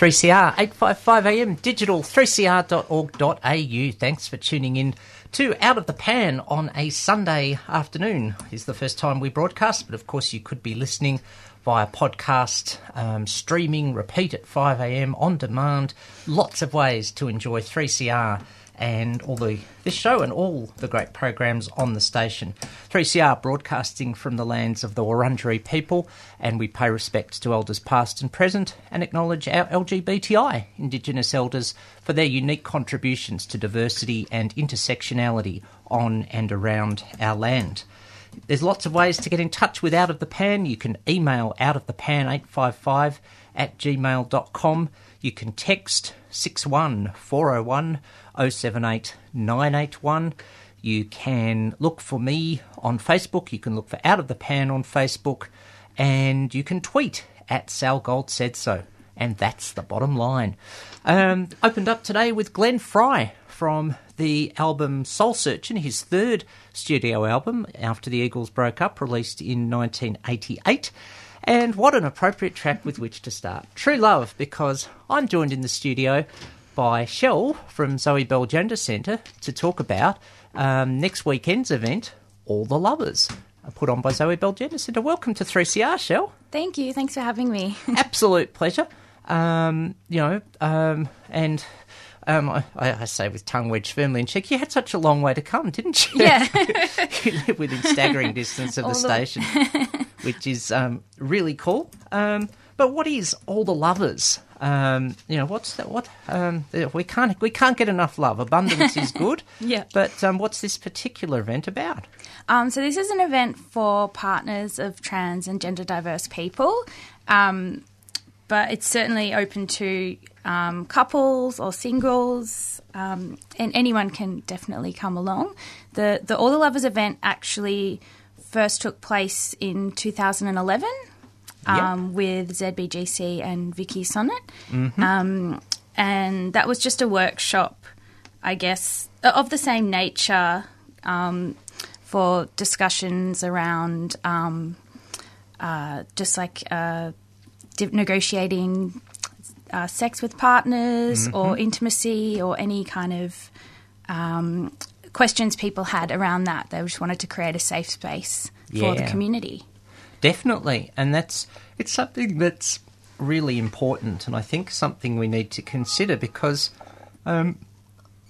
3CR 855 AM digital 3cr.org.au. Thanks for tuning in to Out of the Pan on a Sunday afternoon. Is the first time we broadcast, but of course you could be listening via podcast, um, streaming, repeat at 5 AM on demand. Lots of ways to enjoy 3CR and all the this show and all the great programs on the station. 3CR broadcasting from the lands of the Wurundjeri people, and we pay respects to elders past and present and acknowledge our LGBTI Indigenous elders for their unique contributions to diversity and intersectionality on and around our land. There's lots of ways to get in touch with Out of the Pan. You can email outofthepan855 at gmail.com. You can text 61401 078 981. You can look for me on Facebook. You can look for Out of the Pan on Facebook. And you can tweet at Sal Gold Said So. And that's the bottom line. Um, opened up today with Glenn Frey from the album Soul Searching, his third studio album after the Eagles broke up, released in 1988. And what an appropriate track with which to start. True Love, because I'm joined in the studio by Shell from Zoe Belle Gender Centre to talk about um, next weekend's event, All the Lovers, put on by Zoe Belle Gender Centre. Welcome to 3CR, Shell. Thank you. Thanks for having me. Absolute pleasure. Um, you know, um, and um, I, I say with tongue wedged firmly in cheek, you had such a long way to come, didn't you? Yeah. you live within staggering distance of the the- station, which is um, really cool. Um, but what is all the lovers? Um, you know, what's that? What um, we can't we can't get enough love. Abundance is good. Yeah. But um, what's this particular event about? Um, so this is an event for partners of trans and gender diverse people, um, but it's certainly open to um, couples or singles, um, and anyone can definitely come along. The the All the Lovers event actually first took place in 2011 um, with ZBGC and Vicky Sinnott, um, and that was just a workshop, I guess, of the same nature um, for discussions around um, uh, just like uh, di- negotiating uh, sex with partners or intimacy or any kind of um, questions people had around that. They just wanted to create a safe space for the community. Definitely, and that's it's something that's really important, and I think something we need to consider because, um,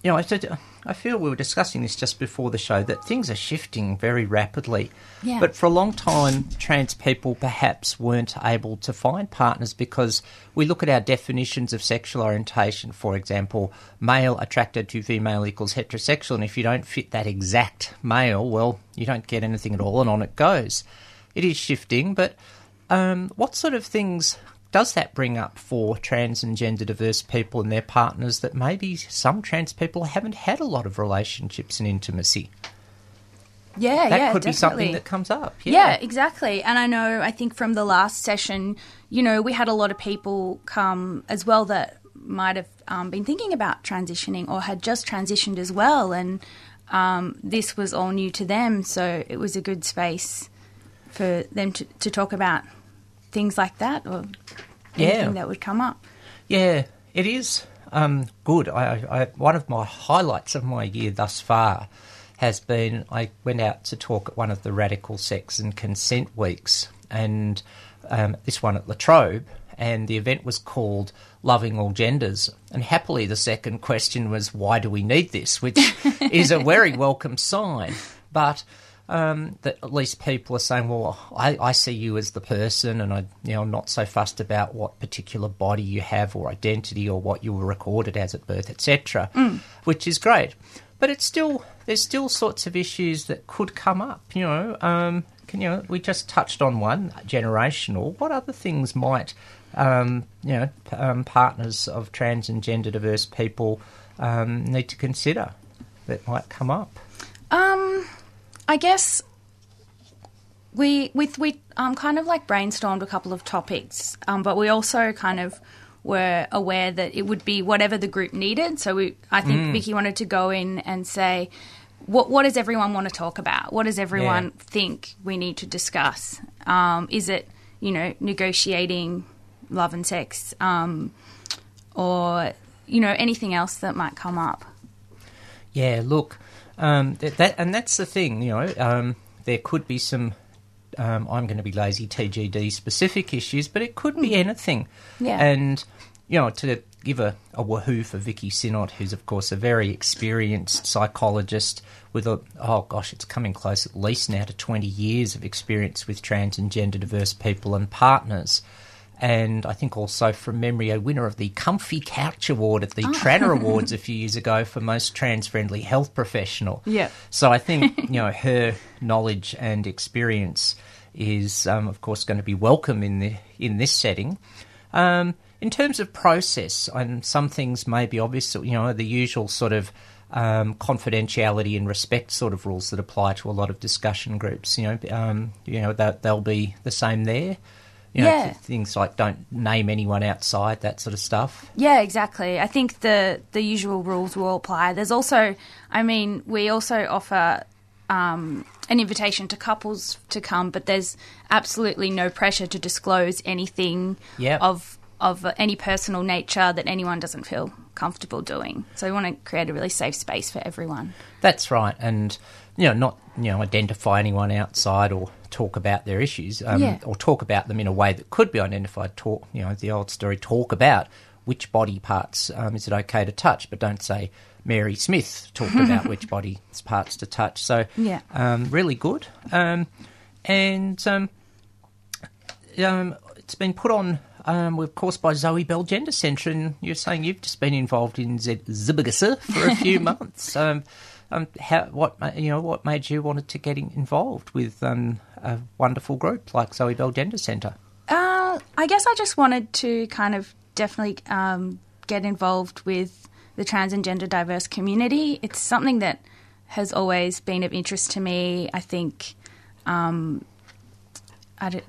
you know, I said I feel we were discussing this just before the show that things are shifting very rapidly. Yeah. But for a long time, trans people perhaps weren't able to find partners because we look at our definitions of sexual orientation. For example, male attracted to female equals heterosexual, and if you don't fit that exact male, well, you don't get anything at all, and on it goes. It is shifting, but um, what sort of things does that bring up for trans and gender diverse people and their partners that maybe some trans people haven't had a lot of relationships and intimacy? Yeah, yeah. That yeah, could be something that comes up. Yeah. exactly. And I know, I think from the last session, you know, we had a lot of people come as well that might have um, been thinking about transitioning or had just transitioned as well. And um, this was all new to them. So it was a good space for them to, to talk about things like that or anything Yeah. that would come up. Yeah, it is um, good. I, I, one of my highlights of my year thus far has been I went out to talk at one of the radical sex and consent weeks, and um, this one at La Trobe, and the event was called Loving All Genders. And happily, the second question was, Why do we need this? which is a very welcome sign. But um, that at least people are saying, well, I, I see you as the person, and I, you know, I'm not so fussed about what particular body you have or identity or what you were recorded as at birth, etc., which is great. But it's still there's still sorts of issues that could come up. You know, um, can you know, we just touched on one generational. What other things might um, you know p- um, partners of trans and gender diverse people um, need to consider that might come up? Um, I guess we with we um kind of like brainstormed a couple of topics, um, but we also kind of were aware that it would be whatever the group needed. So we, I think Vicky wanted to go in and say, what what does everyone want to talk about? What does everyone Yeah. think we need to discuss? Um, is it you know negotiating love and sex, um, or you know anything else that might come up? Yeah, look, um, that, that and that's the thing. You know, um, there could be some. Um, I'm going to be lazy TGD specific issues, but it could be anything. Yeah. And you know, to give a, a woohoo for Vicky Sinnott, who's of course a very experienced psychologist with a oh gosh, it's coming close at least now to 20 years of experience with trans and gender diverse people and partners. And I think also from memory, a winner of the Comfy Couch Award at the Tranny Awards a few years ago for most trans friendly health professional. Yeah. So I think you know her knowledge and experience is, um, of course, going to be welcome in the in this setting. Um, in terms of process, and some things may be obvious. You know, the usual sort of um, confidentiality and respect sort of rules that apply to a lot of discussion groups. You know, um, you know that they'll be the same there. You know, Yeah. things like don't name anyone outside that sort of stuff. Yeah, exactly. I think the the usual rules will apply. There's also, I mean, we also offer um, an invitation to couples to come, but there's absolutely no pressure to disclose anything Yep. of of any personal nature that anyone doesn't feel comfortable doing. So we want to create a really safe space for everyone. That's right, and you know, not you know, identify anyone outside or talk about their issues, um, Yeah. or talk about them in a way that could be identified. Talk, you know, the old story. Talk about which body parts um, is it okay to touch, but don't say Mary Smith talked about which body parts to touch. So, Yeah. um, really good, um, and um, um, it's been put on, um, of course, by Zoe Belle Gender Centre, and you're saying you've just been involved in Z- Zibagasa for a few months. Um, um, how, what you know, what made you wanted to get involved with um, a wonderful group like Zoe Belle Gender Centre? Uh, I guess I just wanted to kind of definitely um, get involved with the trans and gender diverse community. It's something that has always been of interest to me. I think um,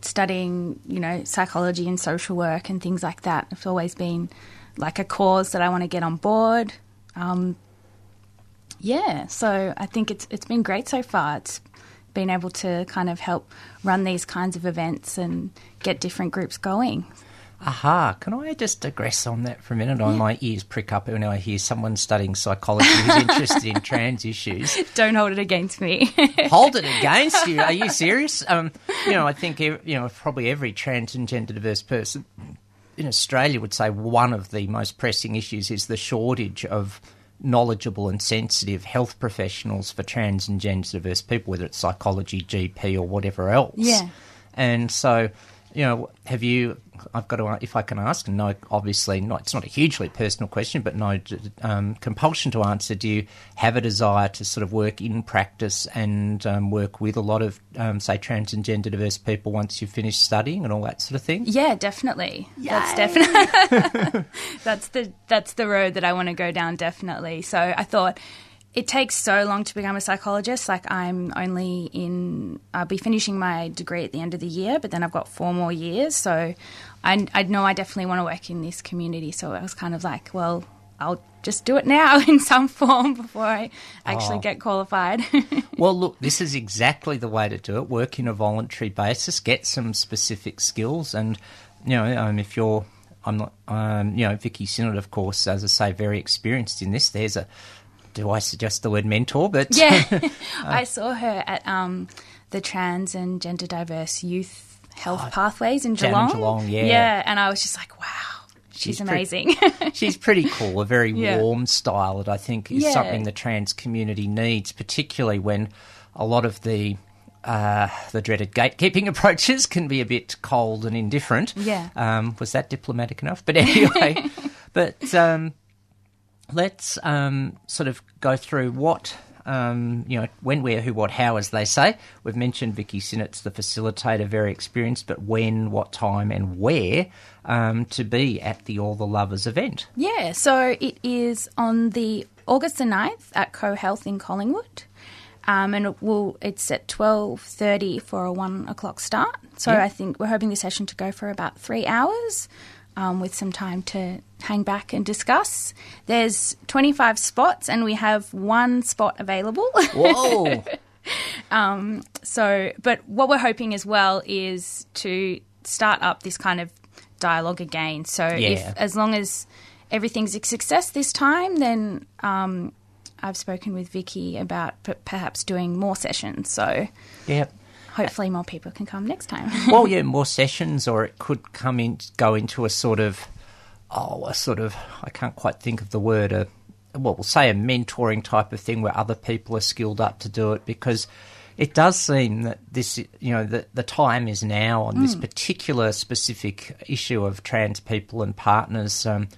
studying, you know, psychology and social work and things like that. It's always been like a cause that I want to get on board. Um, yeah, so I think it's it's been great so far. It's been able to kind of help run these kinds of events and get different groups going. Aha, can I just digress on that for a minute? On my ears prick up when I hear someone studying psychology who's interested in trans issues. Don't hold it against me. hold it against you. Are you serious? Um, you know, I think you know probably every trans and gender diverse person in Australia would say one of the most pressing issues is the shortage of knowledgeable and sensitive health professionals for trans and gender diverse people, whether it's psychology, GP, or whatever else. Yeah. And so, you know, have you? I've got to, if I can ask, no, obviously not. It's not a hugely personal question, but no um, compulsion to answer. Do you have a desire to sort of work in practice and um, work with a lot of, um, say, trans and gender diverse people once you've finished studying and all that sort of thing? yeah, definitely. That's definitely that's the that's the road that I want to go down. Definitely. So I thought it takes so long to become a psychologist. Like I'm only in, I'll be finishing my degree at the end of the year, but then I've got four more years. So I, I know I definitely want to work in this community. So I was kind of like, well, I'll just do it now in some form before I actually Oh. get qualified. Well, look, this is exactly the way to do it. Work in a voluntary basis, get some specific skills, and you know, um, if you're, I'm not, um, you know, Vicky Sinnott, of course, as I say, very experienced in this. There's a do I suggest the word mentor? But Yeah, I saw her at um, the trans and gender diverse youth health pathways in Geelong. Geelong, yeah. yeah, and I was just like, wow, she's, She's pretty- amazing. she's pretty cool. A very Yeah. warm style that I think is Yeah. something the trans community needs, particularly when a lot of the uh, the dreaded gatekeeping approaches can be a bit cold and indifferent. Yeah. Um, was that diplomatic enough? But anyway, but um, let's um, sort of go through what. Um, you know, when, where, who, what, how, as they say. We've mentioned Vicky Sinnott's the facilitator, very experienced, but when, what time, and where um, to be at the All the Lovers event. yeah, so it is on the August the 9th at Co Health in Collingwood. Um, and it will it's at twelve thirty for a one o'clock start. So Yeah. I think we're hoping the session to go for about three hours, um, with some time to hang back and discuss. There's twenty five spots, and we have one spot available. Whoa! So, but what we're hoping as well is to start up this kind of dialogue again. So, Yeah. if as long as everything's a success this time, then um, I've spoken with Vicky about p- perhaps doing more sessions. So, yeah. Hopefully, more people can come next time. Well, yeah, more sessions, or it could come in, go into a sort of, oh, a sort of, I can't quite think of the word, a, well, we'll say a mentoring type of thing where other people are skilled up to do it because it does seem that this, you know, the, the time is now on this particular specific issue of trans people and partners. Um,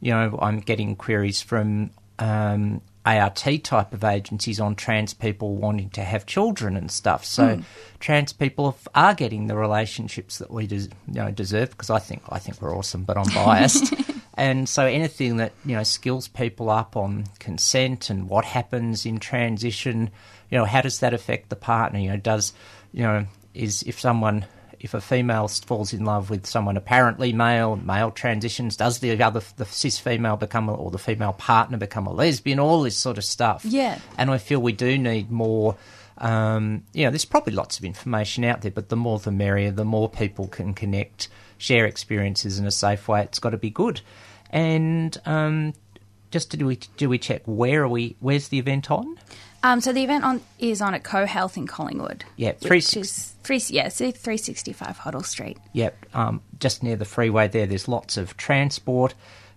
you know, I'm getting queries from um, ART type of agencies on trans people wanting to have children and stuff. So hmm. trans people are getting the relationships that we des- you know deserve because I think I think we're awesome, but I'm biased. and so anything that you know skills people up on consent and what happens in transition, you know, how does that affect the partner? You know, does you know is if someone if a female falls in love with someone apparently male, male transitions, does the other the cis female become a, or the female partner become a lesbian? All this sort of stuff. Yeah. and I feel we do need more. Um, you know, there's probably lots of information out there, but the more the merrier. The more people can connect, share experiences in a safe way. It's got to be good. And um, just to do we do we check where are we? Where's the event on? Um, so the event on is on at Co Health in Collingwood. Yeah, 360 is three. Yeah, three sixty five Hoddle Street. Yep, um, just near the freeway there. There's lots of transport.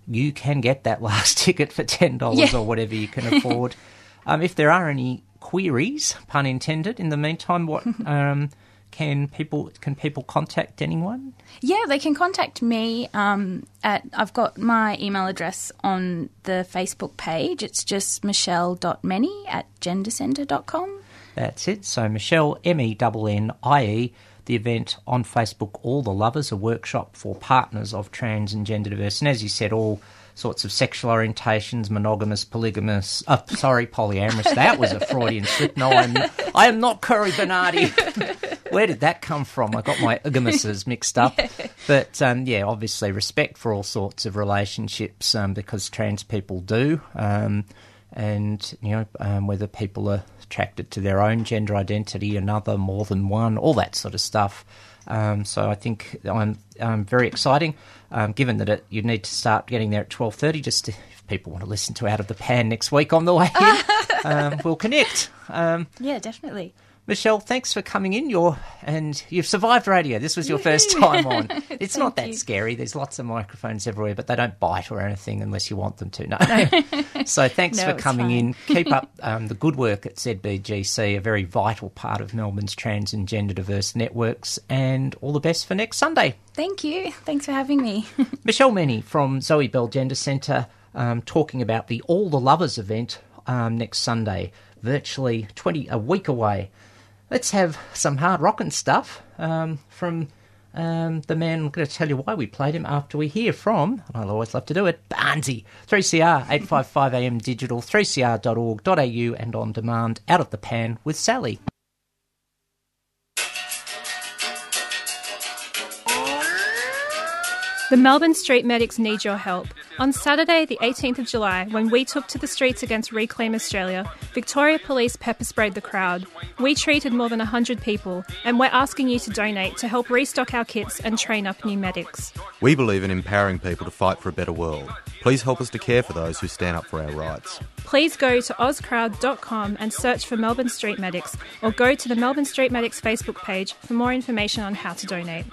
You can get that last ticket for ten dollars Yeah. or whatever you can afford. um, if there are any queries, pun intended, in the meantime, what um, can people can people contact anyone? Yeah, they can contact me um, at. I've got my email address on the Facebook page. It's just michelle.mennie at gendercenter.com. That's it. So Michelle M E N N I E. The event on Facebook, All the Lovers, a workshop for partners of trans and gender diverse, and as you said, all sorts of sexual orientations, monogamous, polygamous. Uh, sorry, polyamorous. That was a Freudian slip. No, I'm I am not Cory Bernardi. Where did that come from? I got my igamises mixed up. But um, yeah, obviously respect for all sorts of relationships um, because trans people do. Um, and, you know, um, whether people are attracted to their own gender identity, another, more than one, all that sort of stuff. Um, so I think I'm, um very exciting, um, given that it, you need to start getting there at 12.30 just to, if people want to listen to Out of the Pan next week on the way in, um, we'll connect. Um, Yeah, definitely. Michelle, thanks for coming in. Your and you've survived radio. This was your first time on. It's not that you. scary. There's lots of microphones everywhere, but they don't bite or anything unless you want them to. No. so thanks No, for coming in. Keep up um, the good work at ZBGC, a very vital part of Melbourne's trans and gender diverse networks. And all the best for next Sunday. Thank you. Thanks for having me. Michelle Mennie from Zoe Belle Gender Centre um, talking about the All the Lovers event um, next Sunday, virtually 20 a week away. Let's have some hard rockin' stuff um, from um, the man. I'm going to tell you why we played him after we hear from, and I'll always love to do it, Barnsey. 3CR, 855 AM digital, 3cr.org.au, and on demand, out of the pan with Sally. The Melbourne Street Medics need your help. On Saturday, the 18th of July, when we took to the streets against Reclaim Australia, Victoria Police pepper sprayed the crowd. We treated more than 100 people, and we're asking you to donate to help restock our kits and train up new medics. We believe in empowering people to fight for a better world. Please help us to care for those who stand up for our rights. Please go to ozcrowd.com and search for Melbourne Street Medics, or go to the Melbourne Street Medics Facebook page for more information on how to donate.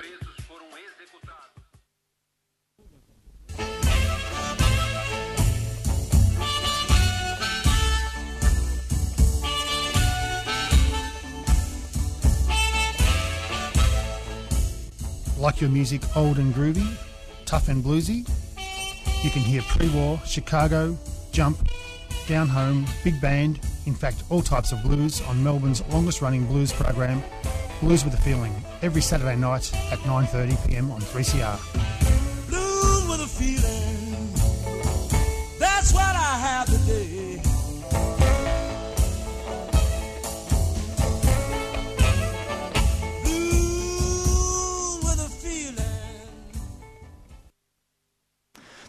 Like your music old and groovy, tough and bluesy? You can hear pre war, Chicago, jump, down home, big band, in fact, all types of blues on Melbourne's longest running blues program, Blues with a Feeling, every Saturday night at 9.30pm on 3CR.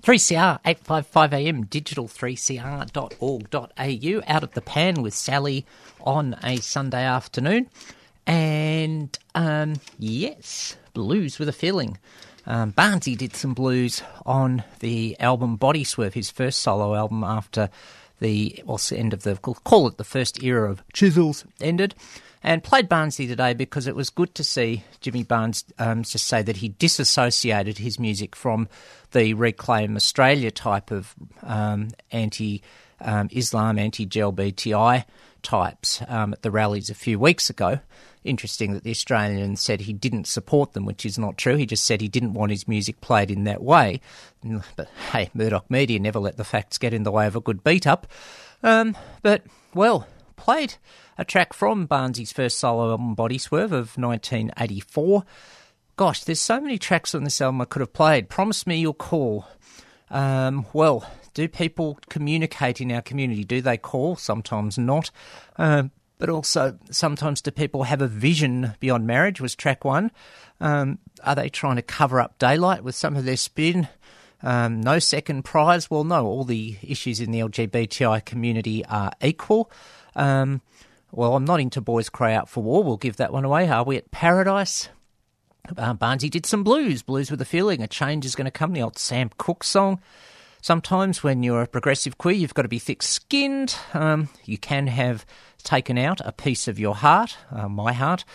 3CR 855am digital 3cr.org.au out of the pan with Sally on a Sunday afternoon. And um, yes, blues with a feeling. Um, Barnsey did some blues on the album Body Swerve, his first solo album after the well, end of the call it the first era of Chisels ended, and played Barnsey today because it was good to see Jimmy Barnes um, just say that he disassociated his music from the Reclaim Australia type of um, anti um, Islam, anti GLBTI types um, at the rallies a few weeks ago. Interesting that the Australian said he didn't support them, which is not true. He just said he didn't want his music played in that way. But hey, Murdoch Media never let the facts get in the way of a good beat up. Um, but, well, played a track from Barnsey's first solo album, Body Swerve, of 1984. Gosh, there's so many tracks on this album I could have played. Promise me you'll call. Um, well, do people communicate in our community? Do they call? Sometimes not. Um, but also, sometimes do people have a vision beyond marriage? Was track one. Um, are they trying to cover up daylight with some of their spin? Um, no second prize? Well, no, all the issues in the LGBTI community are equal. Um, well, I'm not into Boys Cry Out for War. We'll give that one away. Are we at Paradise? Uh, Barnesy did some blues, blues with a feeling. A change is going to come. The old Sam Cooke song. Sometimes when you're a progressive queer, you've got to be thick skinned. Um, you can have taken out a piece of your heart, uh, my heart.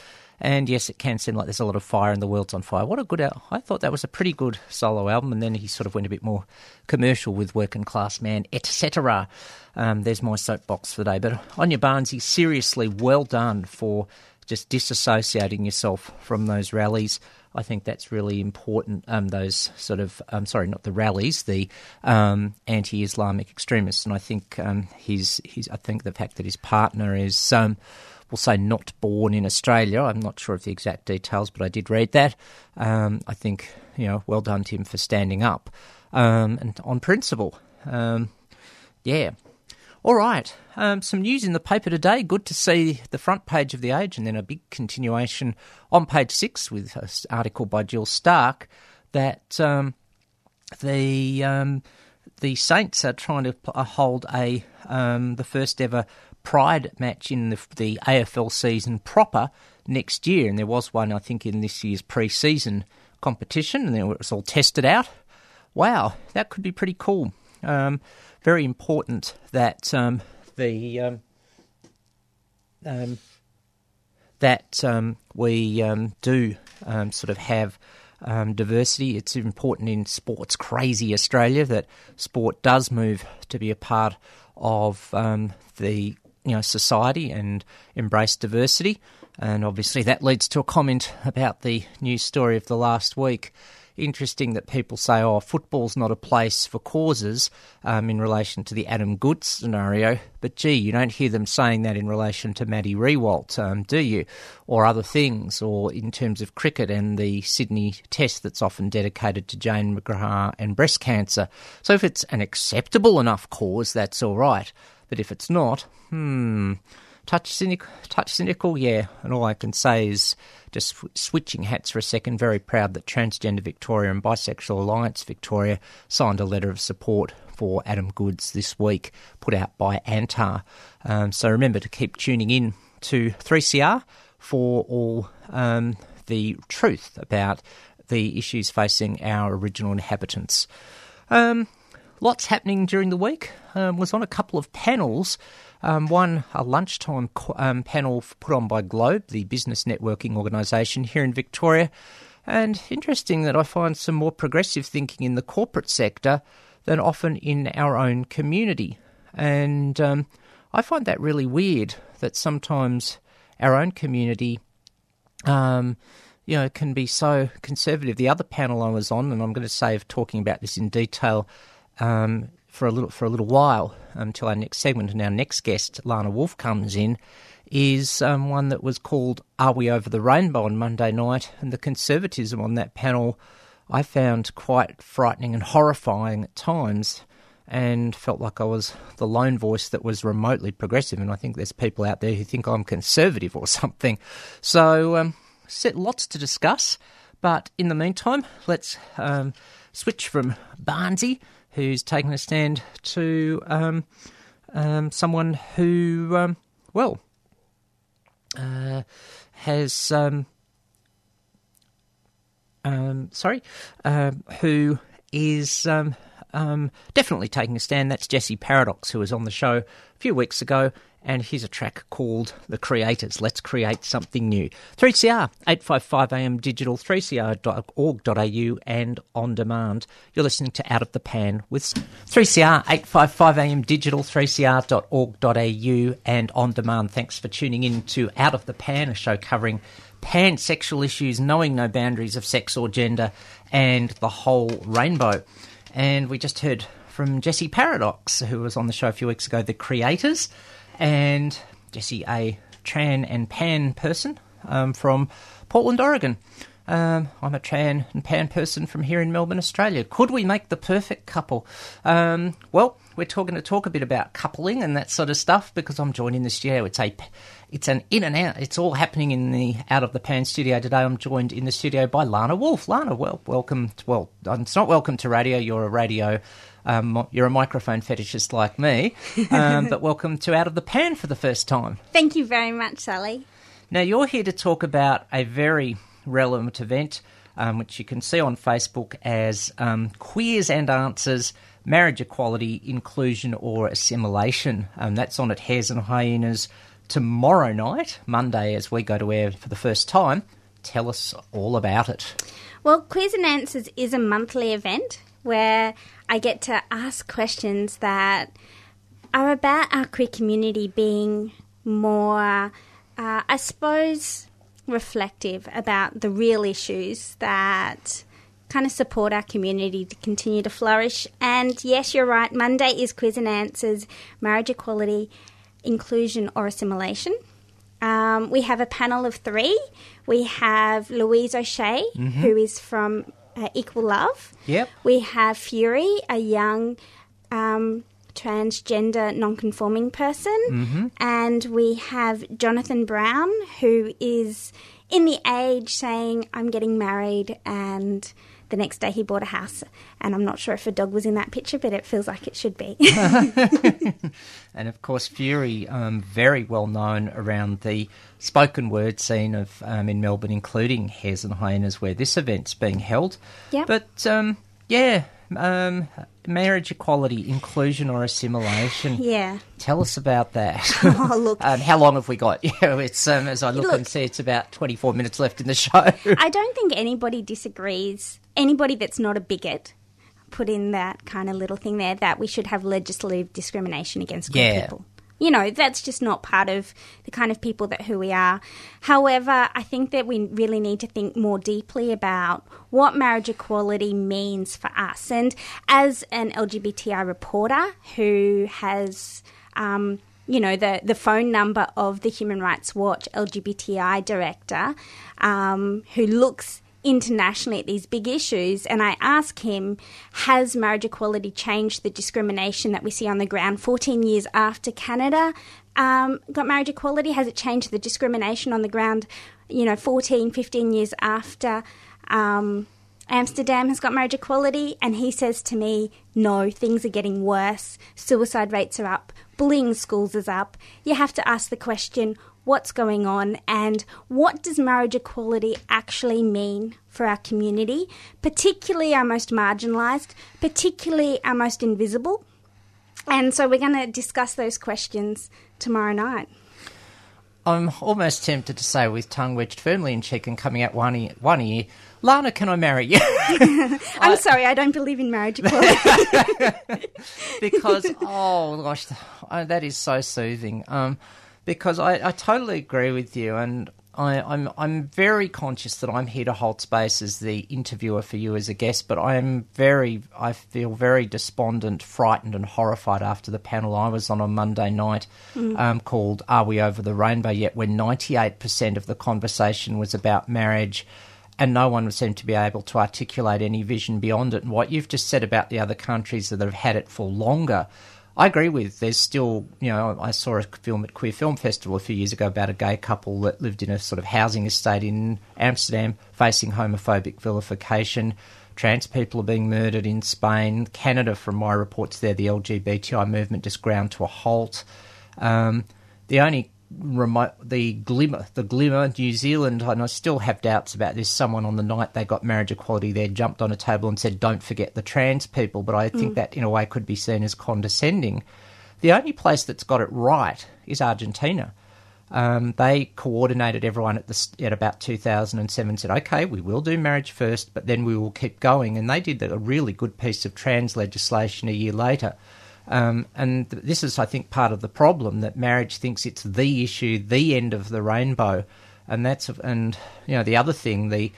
And yes, it can seem like there's a lot of fire and the world's on fire. What a good al- I thought that was a pretty good solo album. And then he sort of went a bit more commercial with Working Class Man, etc. Um, there's my soapbox for the day. But on your Barnesy, seriously, well done for just disassociating yourself from those rallies. I think that's really important. Um, those sort of, um, sorry, not the rallies, the um, anti-Islamic extremists, and I think um, his, his, I think the fact that his partner is, say, not born in Australia. I'm not sure of the exact details, but I did read that. Um, I think you know, well done to him for standing up um, and on principle. Um, yeah. All right. Um, some news in the paper today. Good to see the front page of the Age, and then a big continuation on page six with an article by Jill Stark that um, the um, the Saints are trying to uh, hold a um, the first ever Pride match in the, the AFL season proper next year, and there was one I think in this year's pre-season competition, and then it was all tested out. Wow, that could be pretty cool. Um, very important that um, the um, um, that um, we um, do sort of have diversity. It's important in sports crazy Australia that sport does move to be a part of the you know society and embrace diversity. And obviously that leads to a comment about the news story of the last week. Interesting that people say, "Oh, football's not a place for causes," um, in relation to the Adam Goodes scenario. But gee, you don't hear them saying that in relation to Maddie Riewoldt, um, do you? Or other things, or in terms of cricket and the Sydney Test that's often dedicated to Jane McGrath and breast cancer. So if it's an acceptable enough cause, that's all right. But if it's not, hmm, touch cynical, touch cynical, yeah. And all I can say is just sw- switching hats for a second. Very proud that Transgender Victoria and Bisexual Alliance Victoria signed a letter of support for Adam Goodes this week, put out by Antar. Um, so remember to keep tuning in to 3CR for all um, the truth about the issues facing our original inhabitants. Um, lots happening during the week. Um, was on a couple of panels. Um, one, a lunchtime um, panel put on by Globe, the business networking organisation here in Victoria. And interesting that I find some more progressive thinking in the corporate sector than often in our own community. And um, I find that really weird that sometimes our own community um, you know, can be so conservative. The other panel I was on, and I'm going to save talking about this in detail um, for a little for a little while until our next segment and our next guest, Lana Wolf, comes in, is um, one that was called "Are We Over the Rainbow" on Monday night, and the conservatism on that panel I found quite frightening and horrifying at times. And felt like I was the lone voice that was remotely progressive, and I think there's people out there who think I'm conservative or something. So, um, set lots to discuss. But in the meantime, let's um, switch from Barnsey, who's taken a stand, to um, um, someone who, um, well, uh, has, um, um, sorry, um, who is definitely taking a stand. That's Jesse Paradox, who was on the show a few weeks ago, and here's a track called The Creators. Let's create something new. 3CR, 855 AM digital, 3cr.org.au, and on demand. You're listening to Out of the Pan with 3CR, 855 AM digital, 3cr.org.au, and on demand. Thanks for tuning in to Out of the Pan, a show covering pansexual issues, knowing no boundaries of sex or gender, and the whole rainbow. And we just heard from Jesse Paradox, who was on the show a few weeks ago, The Creators, and Jesse, a tran and pan person um, from Portland, Oregon. Um, I'm a tran and pan person from here in Melbourne, Australia. Could we make the perfect couple? Um, well, we're talking to talk a bit about coupling and that sort of stuff because I'm joined in studio. It's a, it's an in and out. It's all happening in the out of the pan studio today. I'm joined in the studio by Lana Wolf. Lana, well, welcome. To, well, it's not welcome to radio. You're a radio. Um, you're a microphone fetishist like me, um, but welcome to Out of the Pan for the first time. Thank you very much, Sally. Now, you're here to talk about a very relevant event, um, which you can see on Facebook as um, Queers and Answers Marriage Equality, Inclusion or Assimilation. Um, that's on at Hares and Hyenas tomorrow night, Monday, as we go to air for the first time. Tell us all about it. Well, Queers and Answers is a monthly event where I get to ask questions that are about our queer community being more, uh, I suppose, reflective about the real issues that kind of support our community to continue to flourish. And yes, you're right, Monday is Queers and Answers Marriage Equality, Inclusion or Assimilation. Um, we have a panel of three. We have Louise O'Shea, who is from uh, Equal Love. Yep. We have Fury, a young um, transgender non-conforming person, and we have Jonathan Brown, who is in the age saying, "I'm getting married," and the next day he bought a house. And I'm not sure if a dog was in that picture, but it feels like it should be. And of course, Fury, um, very well known around the spoken word scene of um, in Melbourne, including Hares and Hyenas, where this event's being held. Yep. But um, yeah, um, marriage equality, inclusion or assimilation. yeah. Tell us about that. Oh, look. um, how long have we got? Yeah, it's um, as I look, and see, it's about twenty-four minutes left in the show. I don't think anybody disagrees. Anybody that's not a bigot put in that kind of little thing there that we should have legislative discrimination against queer Yeah. people. You know, that's just not part of the kind of people that who we are. However, I think that we really need to think more deeply about what marriage equality means for us. And as an LGBTI reporter who has um, you know, the, the phone number of the Human Rights Watch LGBTI director um, who looks internationally at these big issues. And I ask him, has marriage equality changed the discrimination that we see on the ground 14 years after Canada um, got marriage equality? Has it changed the discrimination on the ground, you know, 14, 15 years after um, Amsterdam has got marriage equality? And he says to me, no, things are getting worse. Suicide rates are up. Bullying schools is up. You have to ask the question, what's going on and what does marriage equality actually mean for our community, particularly our most marginalised, particularly our most invisible? And so we're going to discuss those questions tomorrow night. I'm almost tempted to say, with tongue wedged firmly in cheek and coming out one ear, one ear Lana, can I marry you? I'm sorry, I don't believe in marriage equality. because, oh gosh, oh, that is so soothing. Um, because I, I totally agree with you, and I, I'm I'm very conscious that I'm here to hold space as the interviewer for you as a guest, but I am very I feel very despondent, frightened, and horrified after the panel I was on on Monday night um, called "Are We Over the Rainbow Yet?" when 98% of the conversation was about marriage. And no one seemed to be able to articulate any vision beyond it. And what you've just said about the other countries that have had it for longer, I agree with. There's still, you know, I saw a film at Queer Film Festival a few years ago about a gay couple that lived in a sort of housing estate in Amsterdam facing homophobic vilification. Trans people are being murdered in Spain. Canada, from my reports there, the LGBTI movement just ground to a halt. Um, the only remote, the glimmer, the glimmer, New Zealand, and I still have doubts about this. Someone on the night they got marriage equality there jumped on a table and said, "Don't forget the trans people," but I think that in a way could be seen as condescending. The only place that's got it right is Argentina. Um, they coordinated everyone at the at about 2007. Said, "Okay, we will do marriage first, but then we will keep going." And they did a really good piece of trans legislation a year later. Um, and th- this is, I think, part of the problem that marriage thinks it's the issue, the end of the rainbow, and that's and you know the other thing. The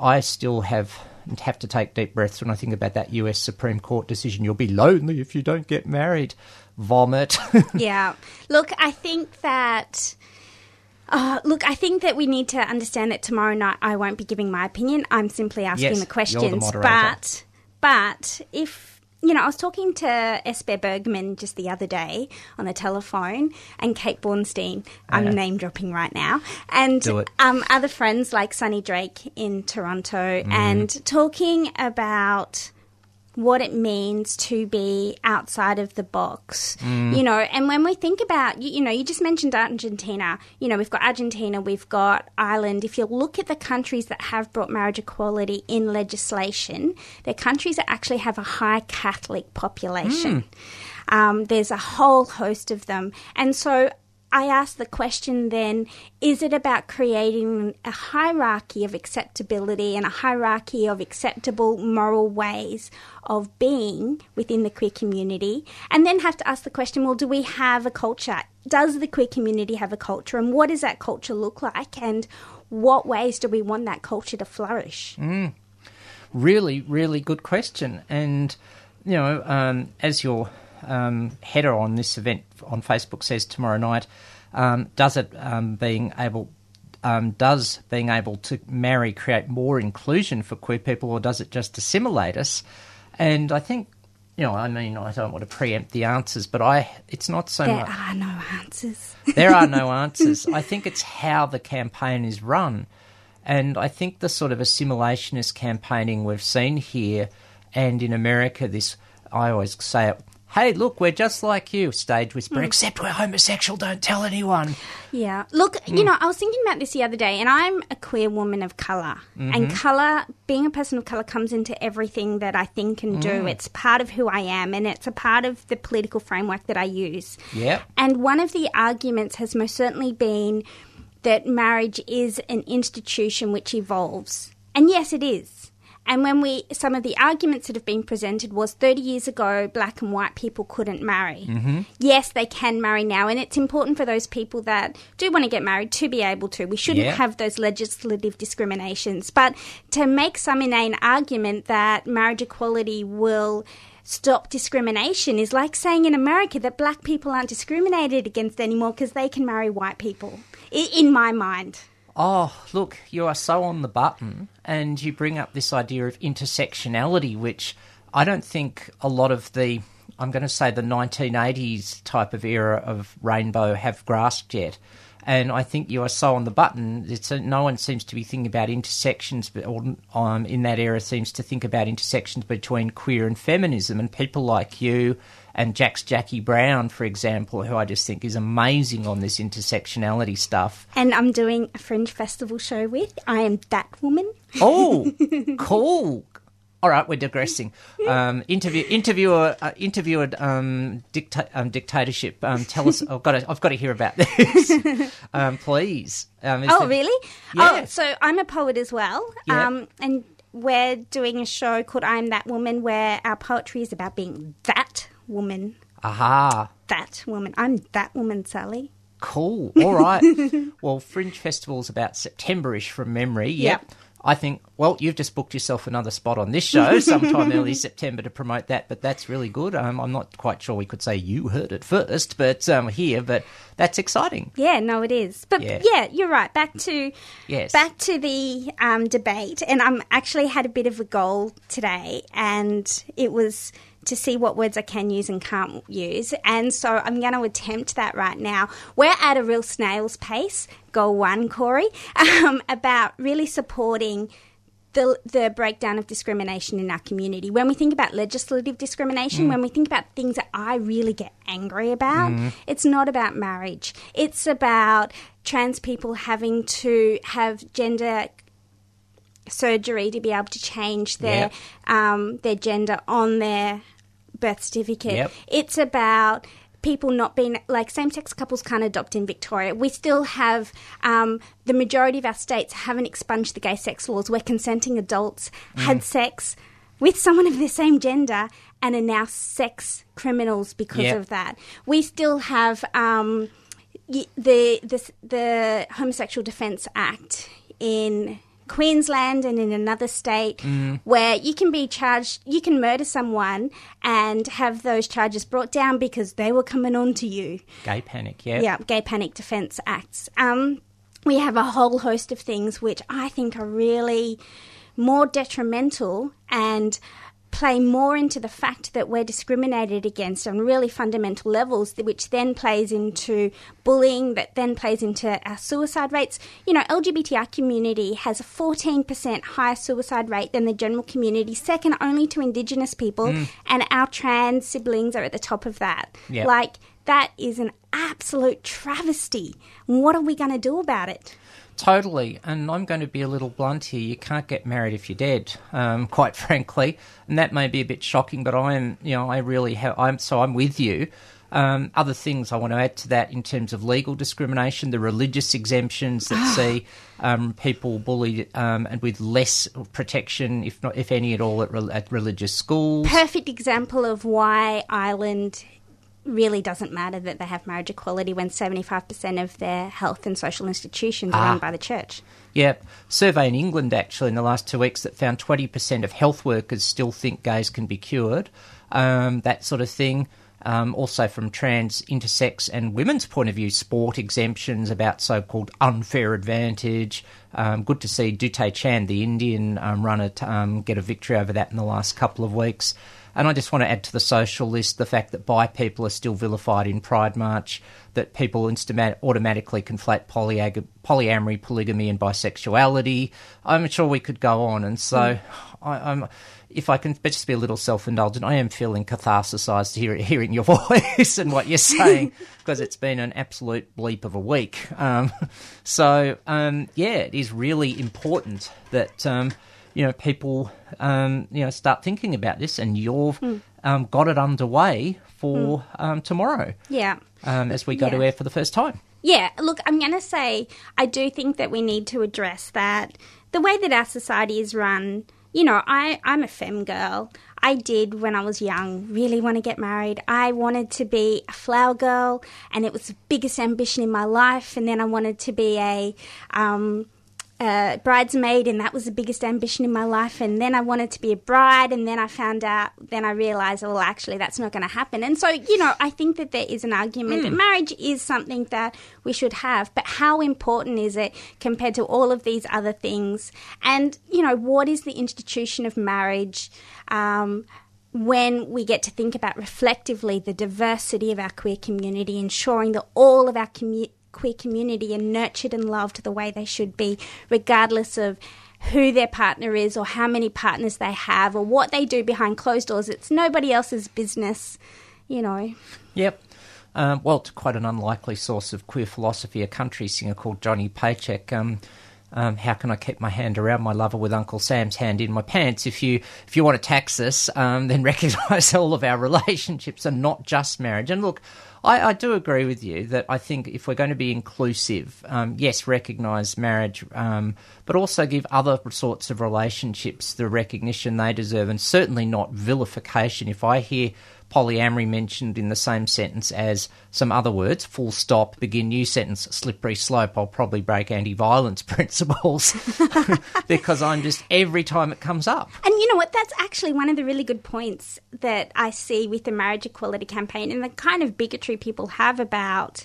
I still have have to take deep breaths when I think about that U.S. Supreme Court decision. You'll be lonely if you don't get married. Vomit. yeah. Look, I think that. Uh, look, I think that we need to understand that tomorrow night I won't be giving my opinion. I'm simply asking Yes, the you're the but, but if you know, I was talking to S. Bear Bergman just the other day on the telephone, and Kate Bornstein. I'm Yeah. name dropping right now, and um, other friends like Sunny Drake in Toronto, Mm-hmm. and talking about what it means to be outside of the box. Mm. You know, and when we think about, you, you know, you just mentioned Argentina. You know, we've got Argentina, we've got Ireland. If you look at the countries that have brought marriage equality in legislation, they're countries that actually have a high Catholic population. Um, there's a whole host of them. And so I ask the question then is it about creating a hierarchy of acceptability and a hierarchy of acceptable moral ways of being within the queer community? And then have to ask the question well, do we have a culture? Does the queer community have a culture? And what does that culture look like? And what ways do we want that culture to flourish? really, really good question. And, you know, um, as your um, header on this event on Facebook says tomorrow night, um, does it um, being able um, does being able to marry create more inclusion for queer people, or does it just assimilate us? And I think, you know, I mean, I don't want to preempt the answers, but I, it's not so There much There are no answers. there are no answers. I think it's how the campaign is run. And I think the sort of assimilationist campaigning we've seen here and in America, this, I always say it, hey, look, we're just like you, stage whisper, hmm. except we're homosexual, don't tell anyone. Yeah. Look, you hmm. know, I was thinking about this the other day, and I'm a queer woman of color And mm-hmm. colour, being a person of colour, comes into everything that I think and do. Mm. It's part of who I am, and it's a part of the political framework that I use. Yep. And one of the arguments has most certainly been that marriage is an institution which evolves. And yes, it is. And when we, some of the arguments that have been presented was 30 years ago, black and white people couldn't marry. Mm-hmm. Yes, they can marry now. And it's important for those people that do want to get married to be able to. We shouldn't Yeah. have those legislative discriminations. But to make some inane argument that marriage equality will stop discrimination is like saying in America that black people aren't discriminated against anymore because they can marry white people, in my mind. Oh, look, you are so on the button, hmm. and you bring up this idea of intersectionality, which I don't think a lot of the I'm going to say the 1980s type of era of rainbow have grasped yet. And I think you are so on the button. It's a, no one seems to be thinking about intersections, but or, um, in that era seems to think about intersections between queer and feminism. And people like you and Jack's Jackie Brown, for example, who I just think is amazing on this intersectionality stuff. And I'm doing a Fringe Festival show with. I am that woman. Oh, cool. All right, we're digressing. Um, interview, interviewer, uh, interviewer, um, dicta- um, dictatorship. Um, tell us. I've got to. I've got to hear about this, um, please. Um, Oh, there- really? Yeah. Oh, so I'm a poet as well. Yeah. Um, and we're doing a show called I'm That Woman where our poetry is about being that woman. Aha. That woman. I'm that woman, Sally. Cool. All right. well, Fringe Festival's about September-ish from memory. Yep. Yep. I think, well, you've just booked yourself another spot on this show sometime early September to promote that, but that's really good. Um, I'm not quite sure we could say you heard it first, but um, here, but that's exciting. Yeah, no, it is. But Yeah. yeah, you're right. Back to Yes. back to the um, debate, and I'm actually had a bit of a goal today, and it was to see what words I can use and can't use, and so I'm going to attempt that right now. We're at a real snail's pace. Goal one, Cory, um, about really supporting the, the breakdown of discrimination in our community. When we think about legislative discrimination, when we think about things that I really get angry about, it's not about marriage. It's about trans people having to have gender surgery to be able to change their um, their gender on their birth certificate. Yep. It's about people not being like same sex couples can't adopt in Victoria. We still have um, the majority of our states haven't expunged the gay sex laws where consenting adults Mm. had sex with someone of the same gender and are now sex criminals because Yep. of that. We still have um, the, the the Homosexual Defence Act in Queensland and in another state where you can be charged, you can murder someone and have those charges brought down because they were coming on to you. Gay panic, yeah. Yeah, Gay Panic Defence Acts. Um, we have a whole host of things which I think are really more detrimental and play more into the fact that we're discriminated against on really fundamental levels, which then plays into bullying, that then plays into our suicide rates. You know, LGBTI community has a 14% higher suicide rate than the general community, second only to Indigenous people, mm. and our trans siblings are at the top of that. Yep. Like, that is an absolute travesty. What are we going to do about it? Totally, and I'm going to be a little blunt here. You can't get married if you're dead, um, quite frankly, and that may be a bit shocking. But I am, you know, I really have. I'm so I'm with you. Um, other things I want to add to that in terms of legal discrimination, the religious exemptions that see um, people bullied um, and with less protection, if not if any at all, at, re- at religious schools. Perfect example of why Ireland really doesn't matter that they have marriage equality when 75% of their health and social institutions are Ah. run by the church. Yep. Survey in England actually in the last two weeks that found 20% of health workers still think gays can be cured. Um, that sort of thing. Um, also from trans, intersex, and women's point of view, sport exemptions about so-called unfair advantage. Um, good to see Dutee Chand, the Indian um, runner, um, get a victory over that in the last couple of weeks. And I just want to add to the social list the fact that bi people are still vilified in Pride March, that people automatically conflate polyag- polyamory, polygamy, and bisexuality. I'm sure we could go on. And so, I, I'm, if I can just be a little self indulgent, I am feeling catharsised hear, hearing your voice and what you're saying because it's been an absolute bleep of a week. Um, so, um, yeah, it is really important that. Um, you know, people, um, you know, start thinking about this, and you've um, got it underway for um, tomorrow Yeah. um, as we go to air for the first time. Yeah, look, I'm going to say I do think that we need to address that. The way that our society is run, you know, I, I'm a fem girl. I did, when I was young, really want to get married. I wanted to be a flower girl, and it was the biggest ambition in my life. And then I wanted to be a. Um, uh, bridesmaid, and that was the biggest ambition in my life. And then I wanted to be a bride, and then I found out, then I realized, well, actually, that's not going to happen. And so, you know, I think that there is an argument that marriage is something that we should have, but how important is it compared to all of these other things? And, you know, what is the institution of marriage? Um, when we get to think about reflectively the diversity of our queer community, ensuring that all of our commu- queer community are nurtured and loved the way they should be, regardless of who their partner is or how many partners they have or what they do behind closed doors. It's nobody else's business, you know. Yep. Um, well, to quote an unlikely source of queer philosophy, a country singer called Johnny Paycheck. Um, um, how can I keep my hand around my lover with Uncle Sam's hand in my pants? If you if you want to tax us, um, then recognise all of our relationships and not just marriage. And look, I, I do agree with you that I think if we're going to be inclusive, um, yes, recognise marriage, um, but also give other sorts of relationships the recognition they deserve, and certainly not vilification. If I hear polyamory mentioned in the same sentence as some other words, full stop, begin new sentence, slippery slope, I'll probably break anti violence principles because I'm just every time it comes up. And you know what? That's actually one of the really good points that I see with the marriage equality campaign and the kind of bigotry people have about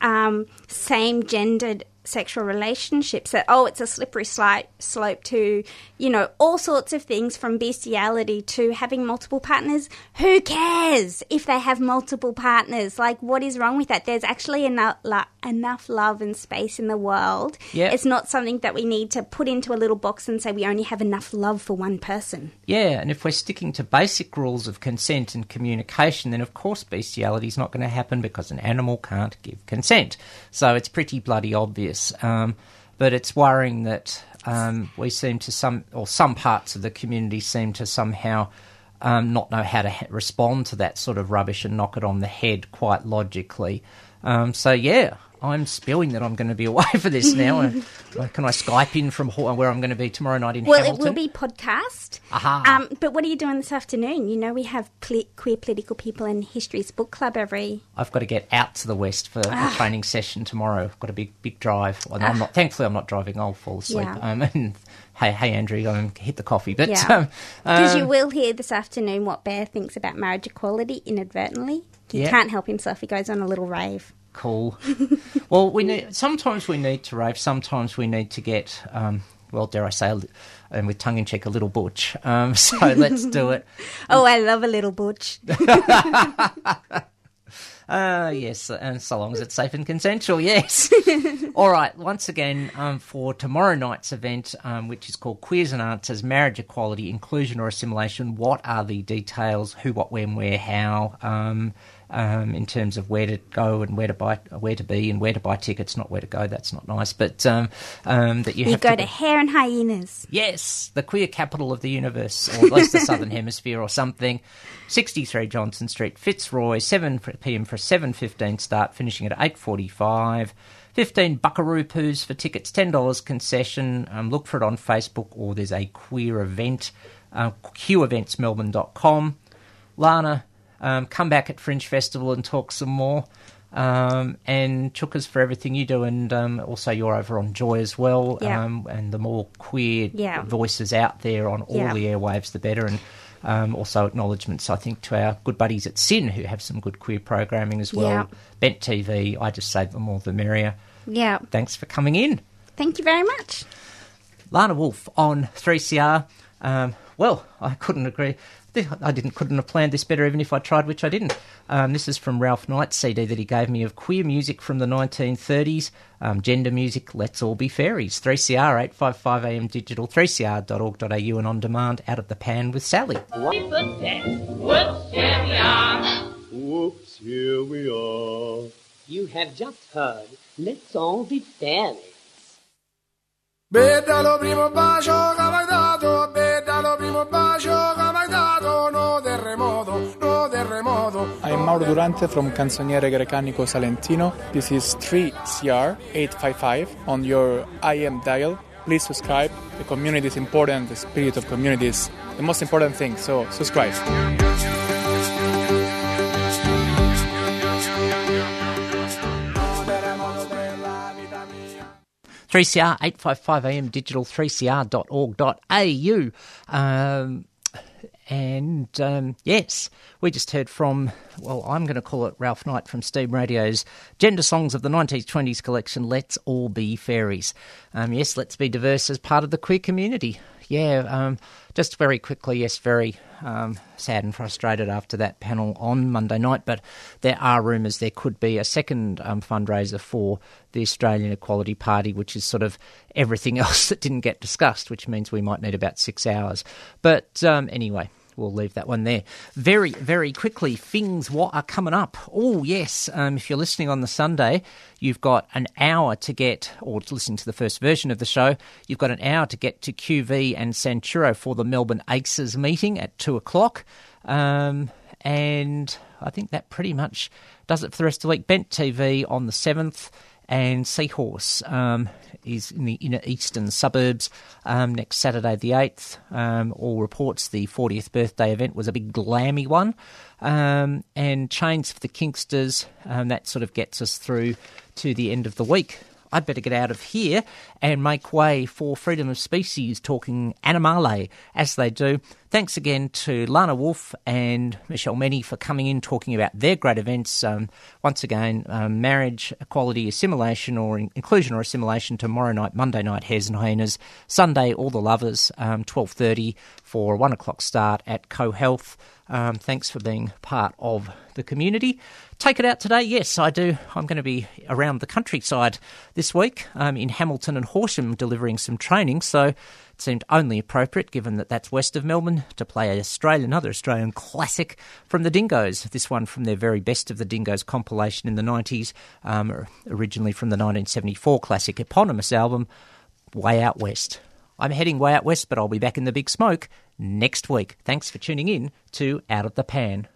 um, same gendered sexual relationships that oh it's a slippery sli- slope to you know all sorts of things from bestiality to having multiple partners. Who cares if they have multiple partners? Like what is wrong with that? There's actually lo- enough love and space in the world Yeah. it's not something that we need to put into a little box and say we only have enough love for one person Yeah, and if we're sticking to basic rules of consent and communication, then of course bestiality is not going to happen because an animal can't give consent. So it's pretty bloody obvious. Um, but it's worrying that um, we seem to some, or some parts of the community seem to somehow um, not know how to ha- respond to that sort of rubbish and knock it on the head quite logically. Um, so yeah, I'm spewing that I'm going to be away for this now. Can I Skype in from where I'm going to be tomorrow night in well Hamilton? it will be podcast Aha. um, but what are you doing this afternoon you know we have ple- queer political people in history's book club every I've got to get out to the west for a training session tomorrow. I've got a big, big drive. Well, I'm not. Thankfully, I'm not driving. I'll fall asleep. Yeah. Um, and hey, hey, Andrew, um, hit the coffee. But Yeah. um, Because um, you will hear this afternoon what Bear thinks about marriage equality inadvertently. He Yeah. can't help himself. He goes on a little rave. Cool. well, we need. Sometimes we need to rave. Sometimes we need to get. Um, well, dare I say, and with tongue in cheek, a little butch. Um, so let's do it. Oh, I love a little butch. Uh, yes, and so long as it's safe and consensual, yes. All right, once again, um, for tomorrow night's event, um, which is called Queers and Answers Marriage Equality, Inclusion or Assimilation, what are the details, who, what, when, where, how, um, um, in terms of where to go and where to buy, where to be and where to buy tickets, not where to go, that's not nice, but um, um, that you, You go to to Hares and Hyenas. Yes, the queer capital of the universe, or at least the southern hemisphere, or something. 63 Johnston Street, Fitzroy, 7 p.m. for a 7:15 start, finishing at 8:45. 15 buckaroo poos for tickets, $10 concession. Um, look for it on Facebook, or there's a queer event, uh, qeventsmelbourne.com. Lana, um, come back at Fringe Festival and talk some more. Um, and Chookas for everything you do, and um, also you're over on Joy as well. Yeah. Um, and the more queer Yeah. voices out there on all Yeah. the airwaves, the better. And um, also acknowledgements, I think, to our good buddies at SYN who have some good queer programming as well. Yeah. Bent TV, I just say the more the merrier. Yeah. Thanks for coming in. Thank you very much. Lana Wolf on 3CR. Um, well, I couldn't agree. I didn't couldn't have planned this better even if I tried, which I didn't. Um, this is from Ralph Knight's CD that he gave me of queer music from the 1930s, um, gender music, Let's All Be Fairies. 3CR, 855 AM digital, 3cr.org.au and on demand, out of the pan with Sally. Whoops, here we are. Whoops, here we are. You have just heard Let's All Be Fairies. Bella lo primo bacio che mi dato, bella lo primo bacio Mauro Durante from Canzoniere Grecanico Salentino. This is 3CR 855 on your AM dial. Please subscribe. The community is important. The spirit of community is the most important thing. So subscribe. 3CR 855 AM digital 3cr.org.au. Um, and um, yes, we just heard from, well, I'm going to call it Ralph Knight from Steam Radio's Gender Songs of the 1920s collection, Let's All Be Fairies. Um, yes, let's be diverse as part of the queer community. Yeah, um, just very quickly, yes, very um, sad and frustrated after that panel on Monday night. But there are rumours there could be a second um, fundraiser for the Australian Equality Party, which is sort of everything else that didn't get discussed, which means we might need about six hours. But um, anyway, we'll leave that one there. Very, very quickly, things what are coming up. Oh, yes. Um, if you're listening on the Sunday, you've got an hour to get, or to listen to the first version of the show, you've got an hour to get to QV and Centuro for the Melbourne Aces meeting at two o'clock. Um, and I think that pretty much does it for the rest of the week. Bent TV on the 7th and Seahorse um, is in the inner eastern suburbs um, next Saturday the 8th. Um, all reports the 40th birthday event was a big glammy one. Um, and Chains for the Kingsters, um, that sort of gets us through to the end of the week. I'd better get out of here and make way for Freedom of Species talking Animale as they do. Thanks again to Lana Wolf and Michelle Mennie for coming in talking about their great events. Um, once again, um, marriage, equality, assimilation, or inclusion or assimilation tomorrow night, Monday night, Hares and Hyenas. Sunday, All the Lovers, um, 12.30 for a 1 o'clock start at CoHealth. Um, thanks for being part of the community. Take it out today. Yes, I do. I'm going to be around the countryside this week um, in Hamilton and Horsham delivering some training. So it seemed only appropriate, given that that's west of Melbourne, to play an Australian, another Australian classic from the Dingoes. This one from their very best of the Dingoes compilation in the 90s, um, originally from the 1974 classic eponymous album, Way Out West. I'm heading way out west, but I'll be back in the big smoke next week. Thanks for tuning in to Out of the Pan.